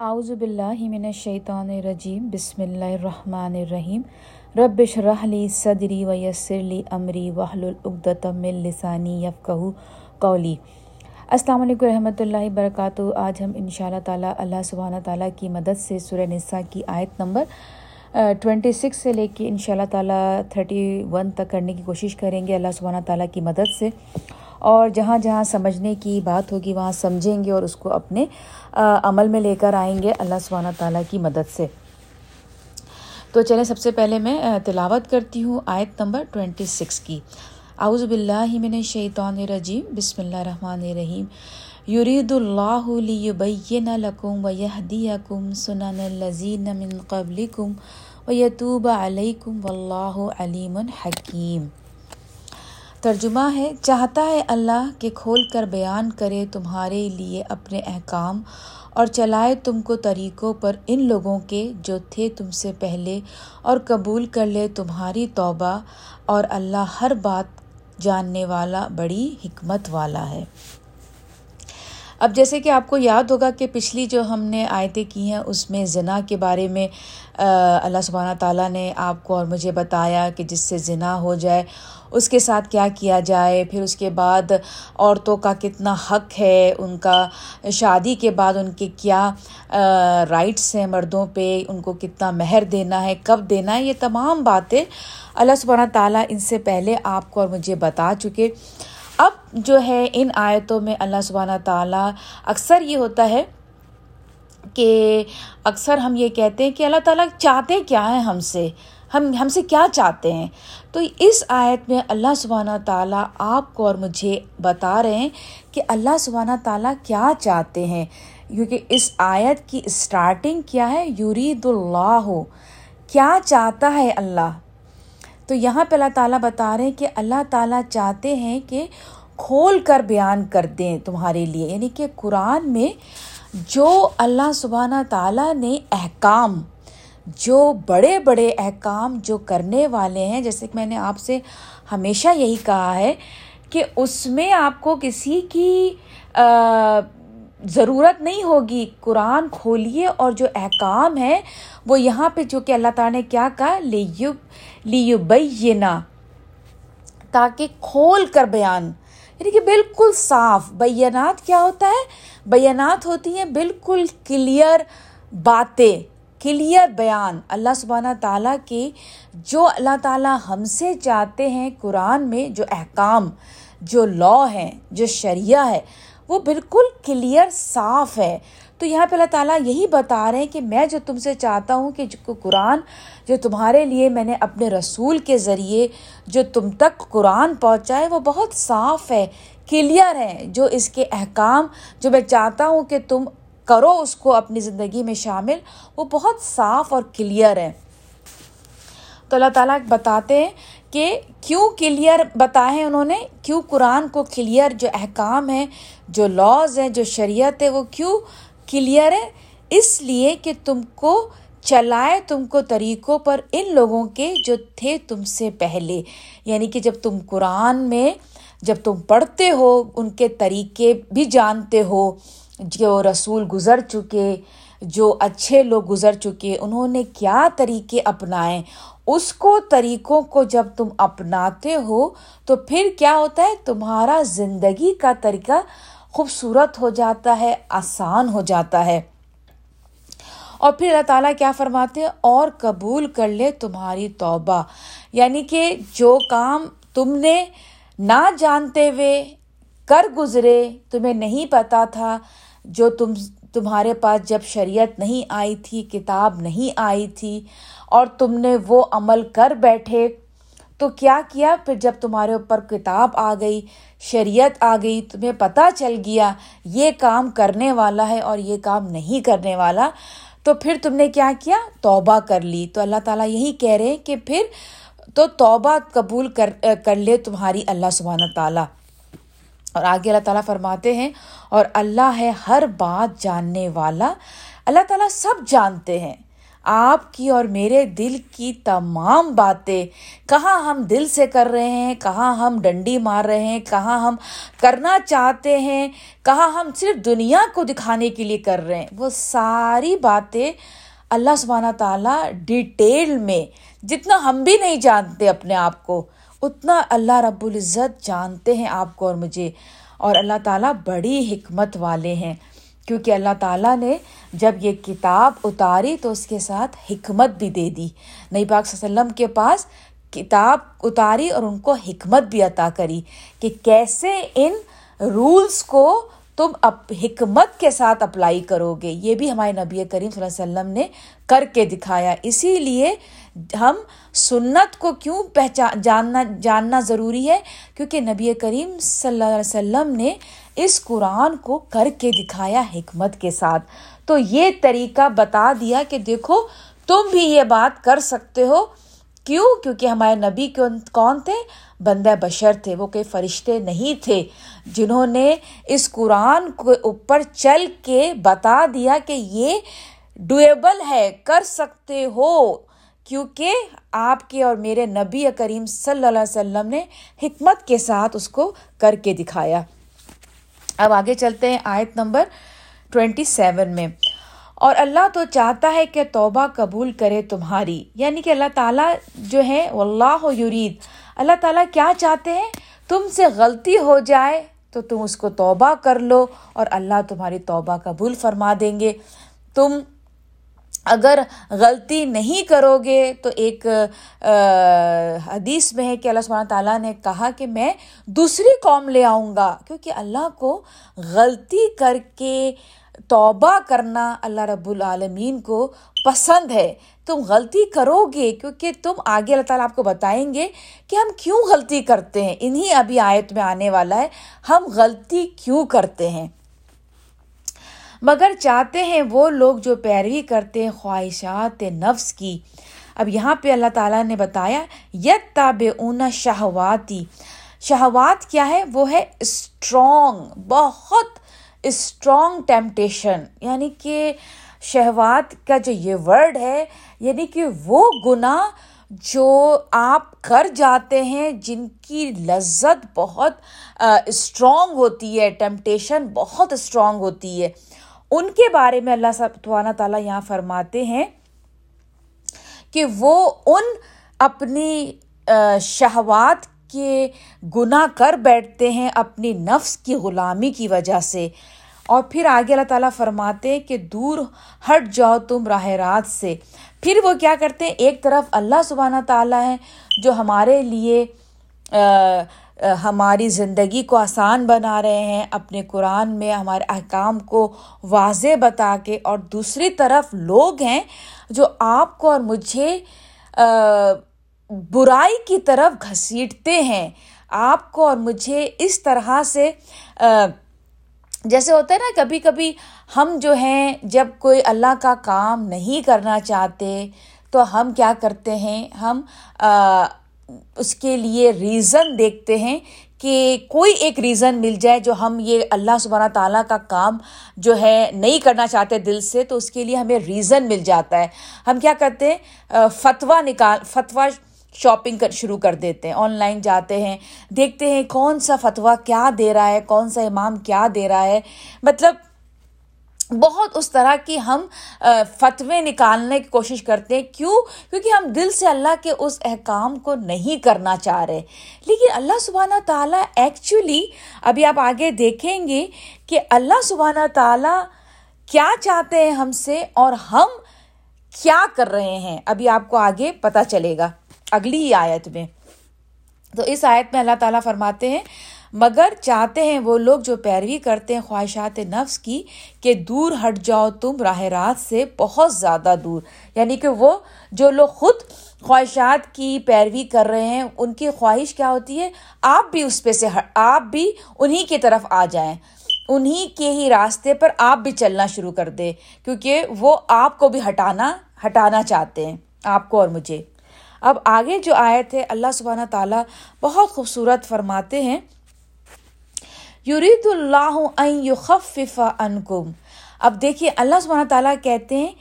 اعوذ باللہ من الشیطان الرجیم، بسم اللہ الرحمن الرحیم۔ رب اشرح لی صدری ویسر لی امری واحلل عقدۃ من لسانی یفقهوا قولی۔ السلام علیکم رحمۃ اللہ وبرکاتہ۔ آج ہم ان شاء اللہ تعالیٰ اللہ سبحانہ تعالیٰ کی مدد سے سورہ نساء کی آیت نمبر ٹوینٹی سکس سے لے کے ان شاء اللہ تعالیٰ تھرٹی ون تک کرنے کی کوشش کریں گے۔ اللہ سبحانہ تعالیٰ کی مدد سے۔ اور جہاں جہاں سمجھنے کی بات ہوگی، وہاں سمجھیں گے اور اس کو اپنے عمل میں لے کر آئیں گے اللہ سبحانہ تعالیٰ کی مدد سے۔ تو چلیں، سب سے پہلے میں تلاوت کرتی ہوں آیت نمبر ٹوینٹی سکس کی۔ اعوذ باللہ من الشیطان الرجیم، بسم اللہ الرحمن الرحیم۔ یرید اللہ لیبین لکم ویہدیکم سنن الذین من قبلکم ویتوب علیکم واللہ علیم حکیم۔ ترجمہ ہے، چاہتا ہے اللہ کہ کھول کر بیان کرے تمہارے لیے اپنے احکام اور چلائے تم کو طریقوں پر ان لوگوں کے جو تھے تم سے پہلے اور قبول کر لے تمہاری توبہ اور اللہ ہر بات جاننے والا بڑی حکمت والا ہے۔ اب جیسے کہ آپ کو یاد ہوگا کہ پچھلی جو ہم نے آیتیں کی ہیں، اس میں زنا کے بارے میں اللہ سبحانہ تعالیٰ نے آپ کو اور مجھے بتایا کہ جس سے زنا ہو جائے اس کے ساتھ کیا کیا جائے؟ پھر اس کے بعد عورتوں کا کتنا حق ہے؟ ان کا شادی کے بعد ان کے کیا رائٹس ہیں مردوں پہ؟ ان کو کتنا مہر دینا ہے؟ کب دینا ہے؟ یہ تمام باتیں اللہ سبحانہ تعالیٰ ان سے پہلے آپ کو اور مجھے بتا چکے۔ اب جو ہے، ان آیتوں میں اللہ سبحانہ تعالیٰ اکثر یہ ہوتا ہے کہ اکثر ہم یہ کہتے ہیں کہ اللہ تعالیٰ چاہتے کیا ہیں ہم سے؟ ہم ہم سے کیا چاہتے ہیں؟ تو اس آیت میں اللہ سبحانہ تعالیٰ آپ کو اور مجھے بتا رہے ہیں کہ اللہ سبحانہ تعالیٰ کیا چاہتے ہیں۔ کیونکہ اس آیت کی اسٹارٹنگ کیا ہے؟ یورید اللہ ہو کیا چاہتا ہے اللہ؟ تو یہاں پہ اللہ تعالیٰ بتا رہے ہیں کہ اللہ تعالیٰ چاہتے ہیں کہ کھول کر بیان کر دیں تمہارے لیے۔ یعنی کہ قرآن میں جو اللہ سبحانہ تعالیٰ نے احکام جو بڑے بڑے احکام جو کرنے والے ہیں، جیسے کہ میں نے آپ سے ہمیشہ یہی کہا ہے کہ اس میں آپ کو کسی کی ضرورت نہیں ہوگی۔ قرآن کھولیے اور جو احکام ہے وہ یہاں پہ جو کہ اللہ تعالیٰ نے کیا کہا، لیو لیو بینا تاکہ کھول کر بیان۔ یعنی کہ بالکل صاف۔ بینات کیا ہوتا ہے؟ بینات ہوتی ہیں بالکل کلیئر باتیں۔ کلیئر بیان اللہ سبحانہ تعالیٰ کے جو اللہ تعالیٰ ہم سے چاہتے ہیں قرآن میں جو احکام، جو لا ہیں جو شریعہ ہے، وہ بالکل کلیئر صاف ہے۔ تو یہاں پہ اللہ تعالیٰ یہی بتا رہے ہیں کہ میں جو تم سے چاہتا ہوں کہ جو قرآن جو تمہارے لیے میں نے اپنے رسول کے ذریعے جو تم تک قرآن پہنچائے، وہ بہت صاف ہے کلیئر ہے۔ جو اس کے احکام، جو میں چاہتا ہوں کہ تم کرو، اس کو اپنی زندگی میں شامل، وہ بہت صاف اور کلیئر ہے۔ تو اللہ تعالیٰ بتاتے ہیں کہ کیوں کلیئر بتائے انہوں نے؟ کیوں قرآن کو کلیئر جو احکام ہیں، جو لاز ہیں، جو شریعت ہے، وہ کیوں کلیئر ہے؟ اس لیے کہ تم کو چلائے، تم کو طریقوں پر ان لوگوں کے جو تھے تم سے پہلے۔ یعنی کہ جب تم قرآن میں جب تم پڑھتے ہو، ان کے طریقے بھی جانتے ہو، جو رسول گزر چکے، جو اچھے لوگ گزر چکے، انہوں نے کیا طریقے اپنائے؟ اس کو طریقوں کو جب تم اپناتے ہو، تو پھر کیا ہوتا ہے؟ تمہارا زندگی کا طریقہ خوبصورت ہو جاتا ہے، آسان ہو جاتا ہے۔ اور پھر اللہ تعالیٰ کیا فرماتے اور قبول کر لے تمہاری توبہ۔ یعنی کہ جو کام تم نے نہ جانتے ہوئے کر گزرے، تمہیں نہیں پتا تھا جو تم، تمہارے پاس جب شریعت نہیں آئی تھی، کتاب نہیں آئی تھی اور تم نے وہ عمل کر بیٹھے، تو کیا کیا؟ پھر جب تمہارے اوپر کتاب آ گئی، شریعت آ گئی، تمہیں پتہ چل گیا، یہ کام کرنے والا ہے اور یہ کام نہیں کرنے والا، تو پھر تم نے کیا کیا؟ توبہ کر لی۔ تو اللہ تعالیٰ یہی کہہ رہے ہیں کہ پھر تو توبہ قبول کر کر لے تمہاری اللہ سبحانہ تعالیٰ۔ اور آگے اللہ تعالیٰ فرماتے ہیں، اور اللہ ہے ہر بات جاننے والا۔ اللہ تعالیٰ سب جانتے ہیں۔ آپ کی اور میرے دل کی تمام باتیں۔ کہاں ہم دل سے کر رہے ہیں، کہاں ہم ڈنڈی مار رہے ہیں، کہاں ہم کرنا چاہتے ہیں، کہاں ہم صرف دنیا کو دکھانے کے لیے کر رہے ہیں۔ وہ ساری باتیں اللہ سبحانہ تعالیٰ ڈیٹیل میں جتنا ہم بھی نہیں جانتے اپنے آپ کو، اتنا اللہ رب العزت جانتے ہیں آپ کو اور مجھے۔ اور اللہ تعالیٰ بڑی حکمت والے ہیں۔ کیونکہ اللہ تعالیٰ نے جب یہ کتاب اتاری تو اس کے ساتھ حکمت بھی دے دی۔ نئی پاک صلی اللہ علیہ وسلم کے پاس کتاب اتاری اور ان کو حکمت بھی عطا کری کہ کیسے ان رولس کو تم اب حکمت کے ساتھ اپلائی کرو گے۔ یہ بھی ہمارے نبی کریم صلی اللہ علیہ وسلم نے کر کے دکھایا۔ اسی لیے ہم سنت کو کیوں پہچان جاننا جاننا ضروری ہے؟ کیونکہ نبی کریم صلی اللہ علیہ وسلم نے اس قرآن کو کر کے دکھایا حکمت کے ساتھ۔ تو یہ طریقہ بتا دیا کہ دیکھو، تم بھی یہ بات کر سکتے ہو۔ کیوں؟ کیونکہ ہمارے نبی کون تھے؟ بندہ بشر تھے، وہ کوئی فرشتے نہیں تھے۔ جنہوں نے اس قرآن کے اوپر چل کے بتا دیا کہ یہ ڈویبل ہے، کر سکتے ہو۔ کیونکہ آپ کے اور میرے نبی کریم صلی اللہ علیہ وسلم نے حکمت کے ساتھ اس کو کر کے دکھایا۔ اب آگے چلتے ہیں آیت نمبر ٹوینٹی سیون میں۔ اور اللہ تو چاہتا ہے کہ توبہ قبول کرے تمہاری۔ یعنی کہ اللہ تعالیٰ جو ہے اللہ یرید۔ اللہ تعالیٰ کیا چاہتے ہیں؟ تم سے غلطی ہو جائے تو تم اس کو توبہ کر لو اور اللہ تمہاری توبہ قبول فرما دیں گے۔ تم اگر غلطی نہیں کرو گے تو ایک حدیث میں ہے کہ اللہ سبحانہ تعالیٰ نے کہا کہ میں دوسری قوم لے آؤں گا۔ کیونکہ اللہ کو غلطی کر کے توبہ کرنا اللہ رب العالمین کو پسند ہے۔ تم غلطی کرو گے کیونکہ تم آگے اللہ تعالیٰ آپ کو بتائیں گے کہ ہم کیوں غلطی کرتے ہیں۔ انہیں ابھی آیت میں آنے والا ہے، ہم غلطی کیوں کرتے ہیں؟ مگر چاہتے ہیں وہ لوگ جو پیروی کرتے ہیں خواہشات نفس کی۔ اب یہاں پہ اللہ تعالیٰ نے بتایا یت تاب اونا شہواتی۔ شہوات کیا ہے؟ وہ ہے اسٹرانگ بہت اسٹرانگ ٹیمپٹیشن یعنی کہ شہوات کا جو یہ ورڈ ہے یعنی کہ وہ گناہ جو آپ کر جاتے ہیں، جن کی لذت بہت اسٹرانگ ہوتی ہے ٹیمپٹیشن بہت اسٹرانگ ہوتی ہے۔ ان کے بارے میں اللہ سب تعالیٰ یہاں فرماتے ہیں کہ وہ ان اپنی شہوات کے گناہ کر بیٹھتے ہیں اپنی نفس کی غلامی کی وجہ سے۔ اور پھر آگے اللہ تعالیٰ فرماتے ہیں کہ دور ہٹ جاؤ تم راہ رات سے۔ پھر وہ کیا کرتے ہیں؟ ایک طرف اللہ سبحانہ تعالیٰ ہیں جو ہمارے لیے ہماری زندگی کو آسان بنا رہے ہیں، اپنے قرآن میں، ہمارے احکام کو واضح بتا کے، اور دوسری طرف لوگ ہیں جو آپ کو اور مجھے برائی کی طرف گھسیٹتے ہیں۔ آپ کو اور مجھے اس طرح سے جیسے ہوتا ہے نا کبھی کبھی ہم جو ہیں، جب کوئی اللہ کا کام نہیں کرنا چاہتے، تو ہم کیا کرتے ہیں؟ ہم اس کے لیے ریزن دیکھتے ہیں کہ کوئی ایک ریزن مل جائے جو ہم یہ اللہ سبحانہ تعالیٰ کا کام جو ہے نہیں کرنا چاہتے دل سے، تو اس کے لیے ہمیں ریزن مل جاتا ہے۔ ہم کیا کرتے ہیں؟ فتویٰ نکال، فتویٰ شاپنگ کر، شروع کر دیتے ہیں۔ آن لائن جاتے ہیں، دیکھتے ہیں کون سا فتویٰ کیا دے رہا ہے، کون سا امام کیا دے رہا ہے۔ مطلب بہت اس طرح کی ہم فتوے نکالنے کی کوشش کرتے ہیں۔ کیوں؟ کیونکہ ہم دل سے اللہ کے اس احکام کو نہیں کرنا چاہ رہے۔ لیکن اللہ سبحانہ تعالیٰ ایکچولی ابھی آپ آگے دیکھیں گے کہ اللہ سبحانہ تعالیٰ کیا چاہتے ہیں ہم سے اور ہم کیا کر رہے ہیں۔ ابھی آپ کو آگے پتہ چلے گا۔ اگلی ہی آیت میں۔ تو اس آیت میں اللہ تعالیٰ فرماتے ہیں مگر چاہتے ہیں وہ لوگ جو پیروی کرتے ہیں خواہشات نفس کی کہ دور ہٹ جاؤ تم راہ رات سے بہت زیادہ دور۔ یعنی کہ وہ جو لوگ خود خواہشات کی پیروی کر رہے ہیں، ان کی خواہش کیا ہوتی ہے؟ آپ بھی اس پہ سے آپ بھی انہیں کی طرف آ جائیں۔ انہیں کے ہی راستے پر آپ بھی چلنا شروع کر دیں، کیونکہ وہ آپ کو بھی ہٹانا ہٹانا چاہتے ہیں، آپ کو اور مجھے۔ اب آگے جو آئے تھے اللہ سبحانہ تعالیٰ بہت خوبصورت فرماتے ہیں۔ یرید اللہ یخفف انکم اب دیکھیے، اللہ سبحانہ تعالیٰ کہتے ہیں،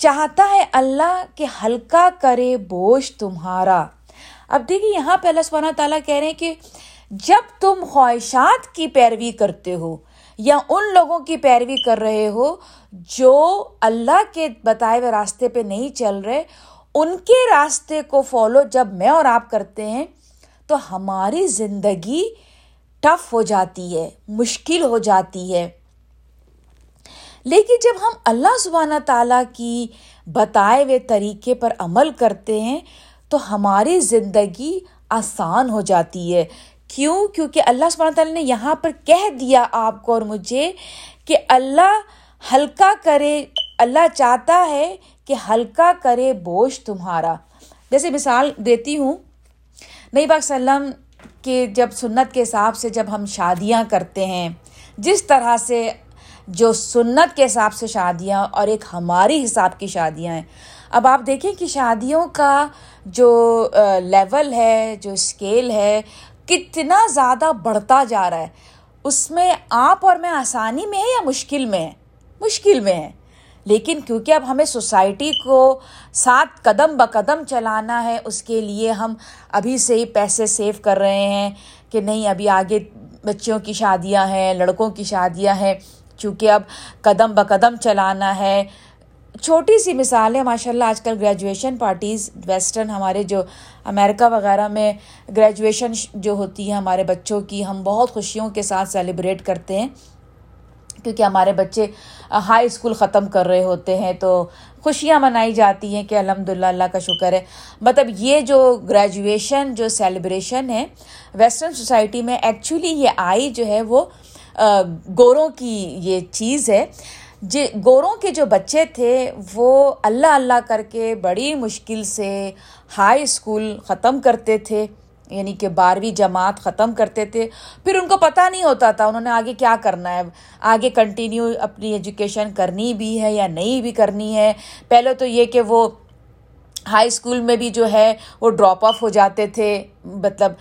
چاہتا ہے اللہ کہ ہلکا کرے بوجھ تمہارا۔ اب دیکھیے، یہاں پہ اللہ سبحانہ تعالیٰ کہہ رہے ہیں کہ جب تم خواہشات کی پیروی کرتے ہو یا ان لوگوں کی پیروی کر رہے ہو جو اللہ کے بتائے ہوئے راستے پہ نہیں چل رہے، ان کے راستے کو فالو جب میں اور آپ کرتے ہیں، تو ہماری زندگی ٹف ہو جاتی ہے، مشکل ہو جاتی ہے۔ لیکن جب ہم اللہ سبحانہ تعالیٰ کی بتائے ہوئے طریقے پر عمل کرتے ہیں، تو ہماری زندگی آسان ہو جاتی ہے۔ کیوں؟ کیونکہ اللہ سبحانہ تعالیٰ نے یہاں پر کہہ دیا آپ کو اور مجھے کہ اللہ ہلکا کرے، اللہ چاہتا ہے کہ ہلکا کرے بوجھ تمہارا۔ جیسے مثال دیتی ہوں نئی باغ سلم کہ جب سنت کے حساب سے جب ہم شادیاں کرتے ہیں، جس طرح سے جو سنت کے حساب سے شادیاں اور ایک ہماری حساب کی شادیاں ہیں۔ اب آپ دیکھیں کہ شادیوں کا جو لیول ہے، جو اسکیل ہے، کتنا زیادہ بڑھتا جا رہا ہے۔ اس میں آپ اور میں آسانی میں ہے یا مشکل میں ہے مشکل میں ہے لیکن کیونکہ اب ہمیں سوسائٹی کو ساتھ قدم بہ قدم چلانا ہے، اس کے لیے ہم ابھی سے ہی پیسے سیو کر رہے ہیں کہ نہیں، ابھی آگے بچیوں کی شادیاں ہیں، لڑکوں کی شادیاں ہیں، چونکہ اب قدم بہ قدم چلانا ہے۔ چھوٹی سی مثال ہے ماشاء اللہ آج کل گریجویشن پارٹیز ویسٹرن ہمارے جو امریکہ وغیرہ میں گریجویشن جو ہوتی ہے ہمارے بچوں کی، ہم بہت خوشیوں کے ساتھ سیلیبریٹ کرتے ہیں۔ کیونکہ ہمارے بچے ہائی اسکول ختم کر رہے ہوتے ہیں تو خوشیاں منائی جاتی ہیں کہ الحمد للہ اللہ کا شکر ہے۔ مطلب یہ جو گریجویشن جو سیلیبریشن ہے ویسٹرن سوسائٹی میں ایکچولی یہ آئی جو ہے وہ گوروں کی یہ چیز ہے۔ جی گوروں کے جو بچے تھے وہ اللہ اللہ کر کے بڑی مشکل سے ہائی اسکول ختم کرتے تھے۔ یعنی کہ بارہویں جماعت ختم کرتے تھے۔ پھر ان کو پتہ نہیں ہوتا تھا انہوں نے آگے کیا کرنا ہے۔ آگے کنٹینیو اپنی ایجوکیشن کرنی بھی ہے یا نہیں بھی کرنی ہے۔ پہلے تو یہ کہ وہ ہائی اسکول میں بھی جو ہے وہ ڈراپ آف ہو جاتے تھے مطلب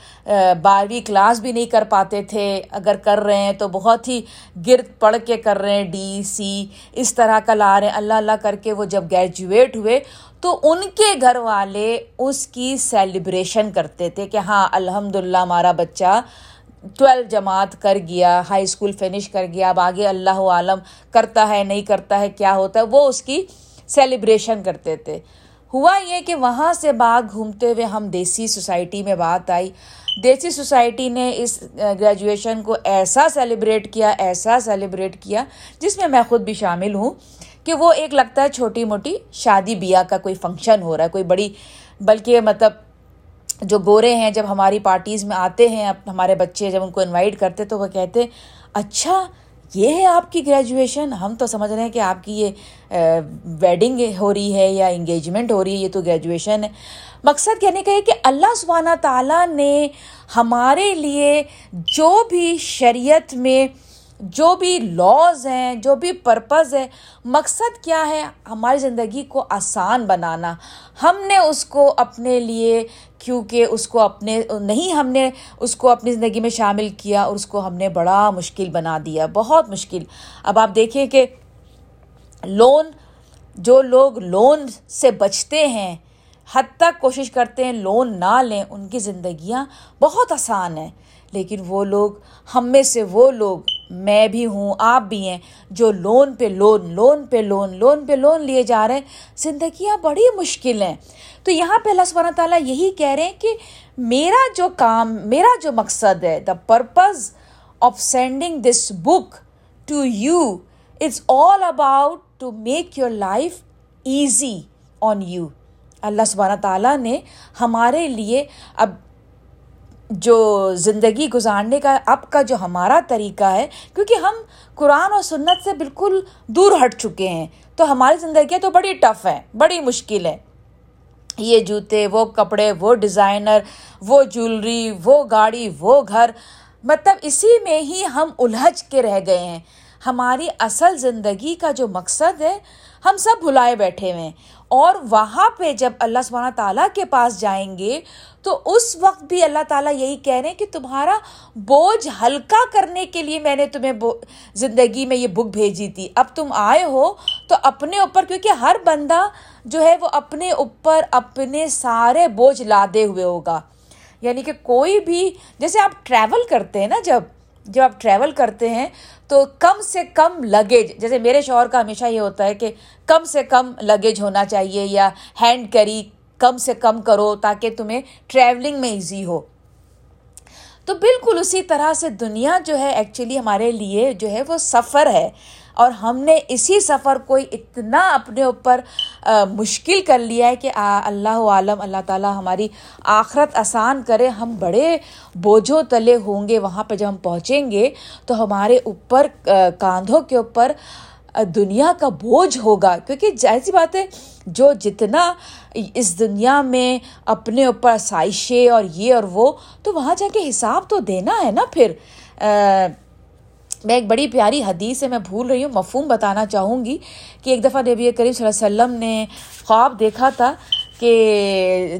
بارہویں کلاس بھی نہیں کر پاتے تھے۔ اگر کر رہے ہیں تو بہت ہی گرد پڑھ کے کر رہے ہیں ڈی سی اس طرح کا لا رہے ہیں۔ اللہ اللہ کر کے وہ جب گریجویٹ ہوئے تو ان کے گھر والے اس کی سیلیبریشن کرتے تھے کہ ہاں الحمد للہ ہمارا بچہ ٹویلو جماعت کر گیا ہائی اسکول فنش کر گیا، اب آگے اللہ عالم کرتا ہے، نہیں کرتا ہے، کیا ہوتا ہے؟ وہ اس کی سیلیبریشن کرتے تھے۔ ہوا یہ کہ وہاں سے بعد گھومتے ہوئے ہم دیسی سوسائٹی میں بات آئی۔ دیسی سوسائٹی نے اس گریجویشن کو ایسا سیلیبریٹ کیا، ایسا سیلیبریٹ کیا جس میں میں خود بھی شامل ہوں کہ وہ ایک لگتا ہے چھوٹی موٹی شادی بیاہ کا کوئی فنکشن ہو رہا ہے، کوئی بڑی، بلکہ مطلب جو گورے ہیں جب ہماری پارٹیز میں آتے ہیں ہمارے بچے جب ان کو انوائٹ کرتے تو وہ کہتے اچھا یہ ہے آپ کی گریجویشن ہم تو سمجھ رہے ہیں کہ آپ کی یہ ویڈنگ ہو رہی ہے یا انگیجمنٹ ہو رہی ہے، یہ تو گریجویشن ہے۔ مقصد کہنے کا یہ کہ اللہ سبحانہ تعالیٰ نے ہمارے لیے جو بھی شریعت میں جو بھی لاز ہیں، جو بھی پرپز ہے مقصد کیا ہے؟ ہماری زندگی کو آسان بنانا۔ ہم نے اس کو اپنے لیے، کیونکہ اس کو اپنے، نہیں، ہم نے اس کو اپنی زندگی میں شامل کیا اور اس کو ہم نے بڑا مشکل بنا دیا، بہت مشکل۔ اب آپ دیکھیں کہ لون جو لوگ لون سے بچتے ہیں، حد تک کوشش کرتے ہیں لون نہ لیں، ان کی زندگیاں بہت آسان ہیں۔ لیکن وہ لوگ، ہم میں سے وہ لوگ میں بھی ہوں، آپ بھی ہیں، جو لون پہ لون لون پہ لون لون پہ لون لیے جا رہے ہیں، زندگیاں بڑی مشکل ہیں۔ تو یہاں پہ اللہ سبحانہ تعالیٰ یہی کہہ رہے ہیں کہ میرا جو کام، میرا جو مقصد ہے the purpose of sending this book to you it's all about to make your life easy on you اللہ سبحانہ تعالیٰ نے ہمارے لیے اب جو زندگی گزارنے کا، اب کا جو ہمارا طریقہ ہے، کیونکہ ہم قرآن اور سنت سے بالکل دور ہٹ چکے ہیں۔ تو ہماری زندگیاں تو بڑی ٹف ہیں، بڑی مشکل ہے یہ جوتے، وہ کپڑے، وہ ڈیزائنر، وہ جولری، وہ گاڑی، وہ گھر۔ مطلب اسی میں ہی ہم الجھ کے رہ گئے ہیں۔ ہماری اصل زندگی کا جو مقصد ہے، ہم سب بھلائے بیٹھے ہوئے ہیں۔ اور وہاں پہ جب اللہ سبحانہ تعالیٰ کے پاس جائیں گے تو اس وقت بھی اللہ تعالیٰ یہی کہہ رہے ہیں کہ تمہارا بوجھ ہلکا کرنے کے لیے میں نے تمہیں زندگی میں یہ بک بھیجی تھی۔ اب تم آئے ہو تو اپنے اوپر، کیونکہ ہر بندہ جو ہے وہ اپنے اوپر اپنے سارے بوجھ لادے ہوئے ہوگا۔ یعنی کہ کوئی بھی، جیسے آپ ٹریول کرتے ہیں نا، جب جب آپ ٹریول کرتے ہیں تو کم سے کم لگیج جیسے میرے شوہر کا ہمیشہ یہ ہوتا ہے کہ کم سے کم لگیج ہونا چاہیے یا ہینڈ کری کم سے کم کرو تاکہ تمہیں ٹریولنگ میں ایزی ہو۔ تو بالکل اسی طرح سے دنیا جو ہے ایکچولی ہمارے لیے جو ہے وہ سفر ہے۔ اور ہم نے اسی سفر کو اتنا اپنے اوپر مشکل کر لیا ہے کہ اللہ عالم، اللہ تعالیٰ ہماری آخرت آسان کرے، ہم بڑے بوجھوں تلے ہوں گے، وہاں پہ جب ہم پہنچیں گے تو ہمارے اوپر کاندھوں کے اوپر دنیا کا بوجھ ہوگا۔ کیونکہ ایسی بات ہے، جو جتنا اس دنیا میں اپنے اوپر سائشیں اور یہ اور وہ، تو وہاں جا کے حساب تو دینا ہے نا پھر۔ میں ایک بڑی پیاری حدیث ہے میں بھول رہی ہوں، مفہوم بتانا چاہوں گی کہ ایک دفعہ نبی کریم صلی اللہ علیہ وسلم نے خواب دیکھا تھا کہ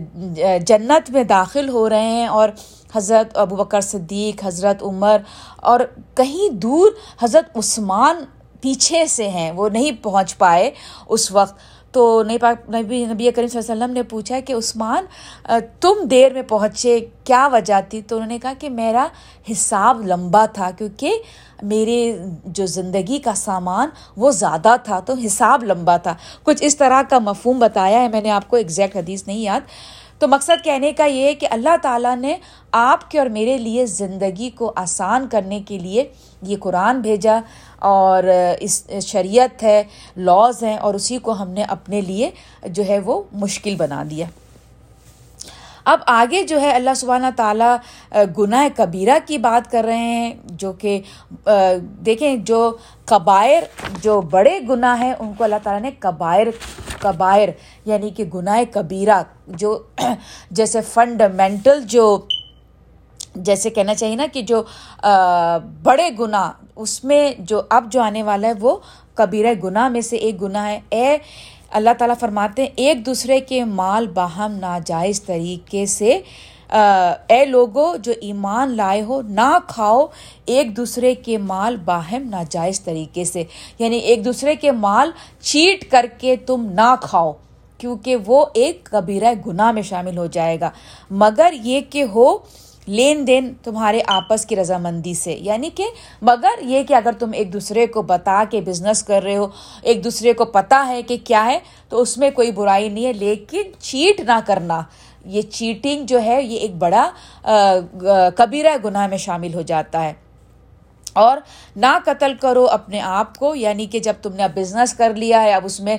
جنت میں داخل ہو رہے ہیں اور حضرت ابو بکر صدیق، حضرت عمر اور کہیں دور حضرت عثمان پیچھے سے ہیں، وہ نہیں پہنچ پائے اس وقت۔ تو نبی پاک، نبی نبی کریم صلی اللہ علیہ وسلم نے پوچھا کہ عثمان تم دیر میں پہنچے، کیا وجہ تھی؟ تو انہوں نے کہا کہ میرا حساب لمبا تھا کیونکہ میرے جو زندگی کا سامان وہ زیادہ تھا، تو حساب لمبا تھا۔ کچھ اس طرح کا مفہوم بتایا ہے، میں نے آپ کو ایگزیکٹ حدیث نہیں یاد۔ تو مقصد کہنے کا یہ ہے کہ اللہ تعالیٰ نے آپ کے اور میرے لیے زندگی کو آسان کرنے کے لیے یہ قرآن بھیجا اور اس شریعت ہے لاز ہیں اور اسی کو ہم نے اپنے لیے جو ہے وہ مشکل بنا دیا۔ اب آگے جو ہے اللہ سبحانہ تعالیٰ گناہ کبیرہ کی بات کر رہے ہیں، جو کہ دیکھیں جو قبائر جو بڑے گناہ ہیں، ان کو اللہ تعالیٰ نے قبائر قبائر یعنی کہ گناہ کبیرہ، جو جیسے فنڈامنٹل جو جیسے کہنا چاہیے نا کہ جو بڑے گناہ، اس میں جو اب جو آنے والا ہے وہ کبیرہ گناہ میں سے ایک گناہ ہے۔ اے اللہ تعالیٰ فرماتے ہیں، ایک دوسرے کے مال باہم ناجائز طریقے سے اے لوگو جو ایمان لائے ہو، نہ کھاؤ ایک دوسرے کے مال باہم ناجائز طریقے سے۔ یعنی ایک دوسرے کے مال چیٹ کر کے تم نہ کھاؤ، کیونکہ وہ ایک کبیرہ گناہ میں شامل ہو جائے گا۔ مگر یہ کہ ہو لین دین تمہارے آپس کی رضامندی سے۔ یعنی کہ مگر یہ کہ اگر تم ایک دوسرے کو بتا کے بزنس کر رہے ہو، ایک دوسرے کو پتہ ہے کہ کیا ہے، تو اس میں کوئی برائی نہیں ہے۔ لیکن چیٹ نہ کرنا، یہ چیٹنگ جو ہے، یہ ایک بڑا کبیرہ گناہ میں شامل ہو جاتا ہے۔ اور نہ قتل کرو اپنے آپ کو یعنی کہ جب تم نے اب بزنس کر لیا ہے، اب اس میں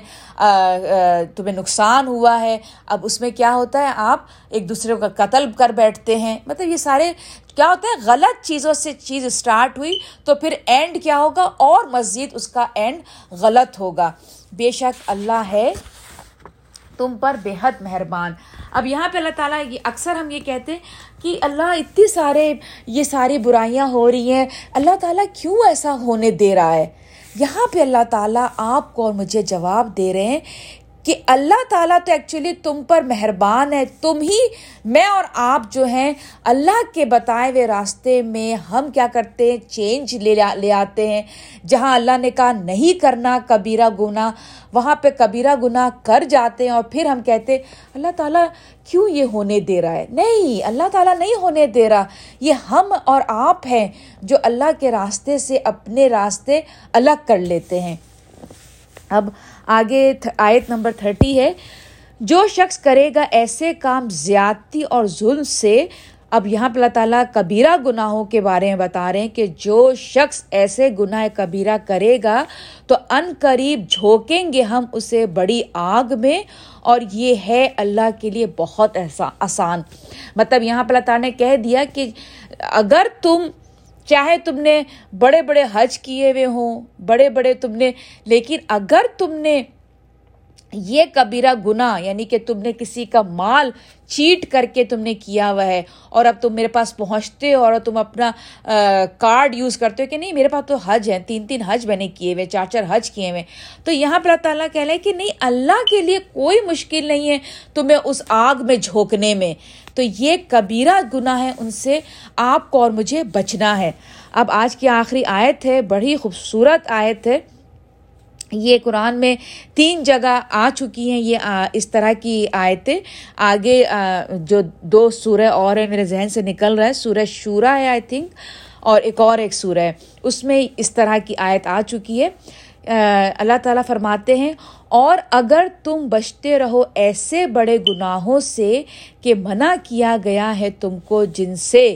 تمہیں نقصان ہوا ہے، اب اس میں کیا ہوتا ہے؟ آپ ایک دوسرے کا قتل کر بیٹھتے ہیں۔ مطلب یہ سارے کیا ہوتا ہے؟ غلط چیزوں سے چیز اسٹارٹ ہوئی تو پھر اینڈ کیا ہوگا؟ اور مزید اس کا اینڈ غلط ہوگا۔ بے شک اللہ ہے تم پر بے حد مہربان۔ اب یہاں پہ اللہ تعالیٰ اکثر ہم یہ کہتے ہیں کہ اللہ اتنی سارے یہ ساری برائیاں ہو رہی ہیں، اللہ تعالیٰ کیوں ایسا ہونے دے رہا ہے؟ یہاں پہ اللہ تعالیٰ آپ کو اور مجھے جواب دے رہے ہیں کہ اللہ تعالیٰ تو ایکچولی تم پر مہربان ہے، تم ہی میں اور آپ جو ہیں، اللہ کے بتائے ہوئے راستے میں ہم کیا کرتے ہیں چینج لے لے آتے ہیں۔ جہاں اللہ نے کہا نہیں کرنا، کبیرہ گناہ، وہاں پہ کبیرہ گناہ کر جاتے ہیں اور پھر ہم کہتے اللہ تعالیٰ کیوں یہ ہونے دے رہا ہے؟ نہیں، اللہ تعالیٰ نہیں ہونے دے رہا۔ یہ ہم اور آپ ہیں جو اللہ کے راستے سے اپنے راستے الگ کر لیتے ہیں۔ اب آگے آیت نمبر تھرٹی ہے۔ جو شخص کرے گا ایسے کام زیادتی اور ظلم سے، اب یہاں پہ اللہ تعالیٰ کبیرہ گناہوں کے بارے میں بتا رہے ہیں کہ جو شخص ایسے گناہ کبیرہ کرے گا تو ان قریب جھونکیں گے ہم اسے بڑی آگ میں، اور یہ ہے اللہ کے لیے بہت آسان۔ مطلب یہاں پہ اللہ تعالیٰ نے کہہ دیا کہ اگر تم چاہے تم نے بڑے بڑے حج کیے ہوئے ہوں، بڑے بڑے تم نے، لیکن اگر تم نے یہ کبیرہ گناہ یعنی کہ تم نے کسی کا مال چیٹ کر کے تم نے کیا ہوا ہے، اور اب تم میرے پاس پہنچتے ہو اور تم اپنا کارڈ یوز کرتے ہو کہ نہیں، میرے پاس تو حج ہے تین تین حج میں نے کیے ہوئے، چار چار حج کیے ہوئے، تو یہاں پہ اللہ تعالیٰ کہہ رہے کہ نہیں، اللہ کے لیے کوئی مشکل نہیں ہے تمہیں اس آگ میں جھونکنے میں۔ تو یہ کبیرہ گناہ ہے ان سے آپ کو اور مجھے بچنا ہے۔ اب آج کی آخری آیت ہے، بڑی خوبصورت آیت ہے۔ یہ قرآن میں تین جگہ آ چکی ہیں، یہ اس طرح کی آیتیں۔ آگے جو دو سورہ اور ہیں، میرے ذہن سے نکل رہا ہے۔ سورہ شورا ہے آئی تھنک اور ایک اور ایک سورہ ہے۔ اس میں اس طرح کی آیت آ چکی ہے۔ اللہ تعالیٰ فرماتے ہیں، اور اگر تم بچتے رہو ایسے بڑے گناہوں سے کہ منع کیا گیا ہے تم کو جن سے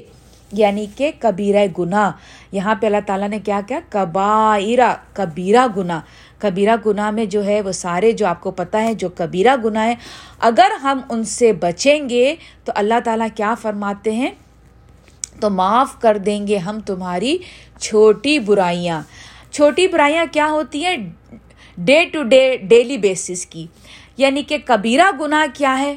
یعنی کہ کبیرہ گناہ۔ یہاں پہ اللہ تعالیٰ نے کیا کیا؟ کبائرہ، کبیرہ گناہ۔ کبیرہ گناہ میں جو ہے وہ سارے جو آپ کو پتہ ہے جو کبیرہ گناہ ہے اگر ہم ان سے بچیں گے تو اللہ تعالیٰ کیا فرماتے ہیں؟ تو معاف کر دیں گے ہم تمہاری چھوٹی برائیاں۔ چھوٹی برائیاں کیا ہوتی ہیں day to day daily basis کی؟ یعنی کہ کبیرہ گناہ کیا ہے؟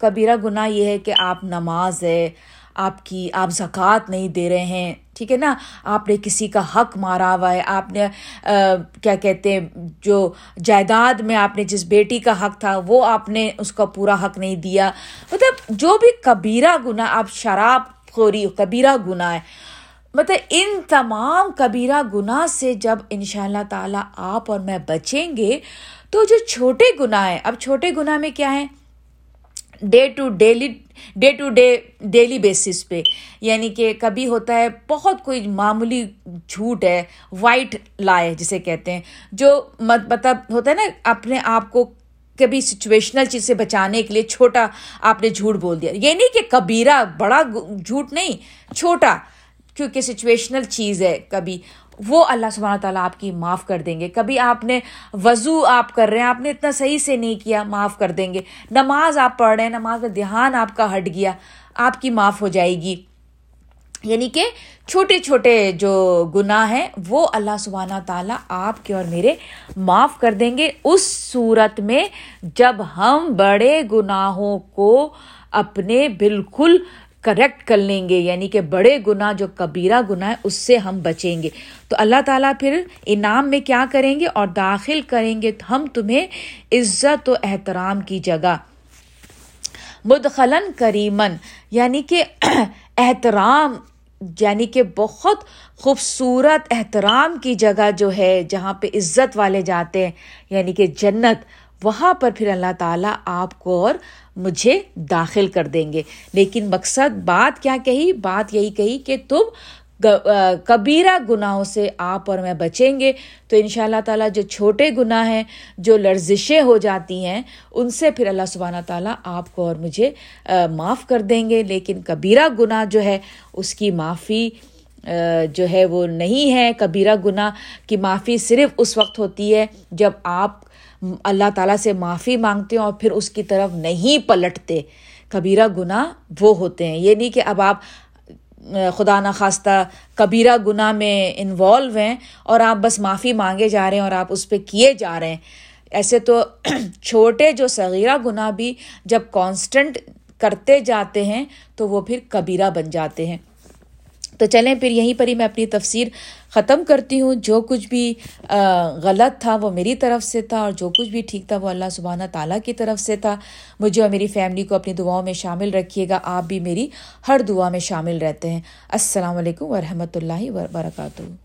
کبیرہ گناہ یہ ہے کہ آپ نماز ہے، آپ کی، آپ زکوٰۃ نہیں دے رہے ہیں، ٹھیک ہے نا؟ آپ نے کسی کا حق مارا ہوا ہے، آپ نے کیا کہتے ہیں، جو جائیداد میں آپ نے، جس بیٹی کا حق تھا، وہ آپ نے اس کا پورا حق نہیں دیا۔ مطلب جو بھی کبیرہ گناہ، آپ شراب خوری کبیرہ گناہ ہے مطلب ان تمام کبیرہ گناہ سے جب ان شاء اللہ تعالیٰ آپ اور میں بچیں گے، تو جو چھوٹے گناہ ہیں، اب چھوٹے گناہ میں کیا ہے day to daily day to day daily basis پہ۔ یعنی کہ کبھی ہوتا ہے، بہت کوئی معمولی جھوٹ ہے وائٹ لائے جسے کہتے ہیں، جو مطلب ہوتا ہے نا، اپنے آپ کو کبھی سچویشنل چیز سے بچانے کے لیے چھوٹا آپ نے جھوٹ بول دیا۔ یہ نہیں کہ کبیرہ، بڑا جھوٹ نہیں، چھوٹا۔ کیونکہ سچویشنل چیز ہے کبھی۔ وہ اللہ سبحانہ تعالیٰ آپ کی معاف کر دیں گے۔ کبھی آپ نے وضو آپ کر رہے ہیں، آپ نے اتنا صحیح سے نہیں کیا، معاف کر دیں گے۔ نماز آپ پڑھ رہے ہیں، نماز میں دھیان آپ کا ہٹ گیا، آپ کی معاف ہو جائے گی۔ یعنی کہ چھوٹے چھوٹے جو گناہ ہیں، وہ اللہ سبحانہ تعالیٰ آپ کے اور میرے معاف کر دیں گے۔ اس صورت میں جب ہم بڑے گناہوں کو اپنے بالکل کریکٹ کر لیں گے یعنی کہ بڑے گناہ، جو کبیرہ گناہ ہے، اس سے ہم بچیں گے۔ تو اللہ تعالیٰ پھر انعام میں کیا کریں گے؟ اور داخل کریں گے ہم تمہیں عزت و احترام کی جگہ۔ مدخلن کریمن یعنی کہ احترام یعنی کہ بہت خوبصورت احترام کی جگہ جو ہے، جہاں پہ عزت والے جاتے ہیں یعنی کہ جنت۔ وہاں پر پھر اللہ تعالیٰ آپ کو اور مجھے داخل کر دیں گے۔ لیکن مقصد بات کیا کہی؟ بات یہی کہی کہ تم کبیرہ گناہوں سے آپ اور میں بچیں گے۔ تو ان شاء اللہ تعالیٰ جو چھوٹے گناہ ہیں، جو لرزشیں ہو جاتی ہیں، ان سے پھر اللہ سبحانہ تعالیٰ آپ کو اور مجھے معاف کر دیں گے۔ لیکن کبیرہ گناہ جو ہے، اس کی معافی جو ہے وہ نہیں ہے۔ کبیرہ گناہ کی معافی صرف اس وقت ہوتی ہے جب آپ اللہ تعالیٰ سے معافی مانگتے ہیں اور پھر اس کی طرف نہیں پلٹتے۔ کبیرہ گناہ وہ ہوتے ہیں۔ یہ نہیں کہ اب آپ خدا نخواستہ کبیرہ گناہ میں انوالو ہیں اور آپ بس معافی مانگے جا رہے ہیں اور آپ اس پہ کیے جا رہے ہیں۔ ایسے تو چھوٹے جو صغیرہ گناہ بھی جب کانسٹنٹ کرتے جاتے ہیں تو وہ پھر کبیرہ بن جاتے ہیں۔ تو چلیں پھر یہیں پر ہی میں اپنی تفسیر ختم کرتی ہوں۔ جو کچھ بھی غلط تھا وہ میری طرف سے تھا اور جو کچھ بھی ٹھیک تھا وہ اللہ سبحانہ تعالیٰ کی طرف سے تھا۔ مجھے اور میری فیملی کو اپنی دعاؤں میں شامل رکھیے گا۔ آپ بھی میری ہر دعا میں شامل رہتے ہیں۔ السلام علیکم ورحمۃ اللہ وبرکاتہ۔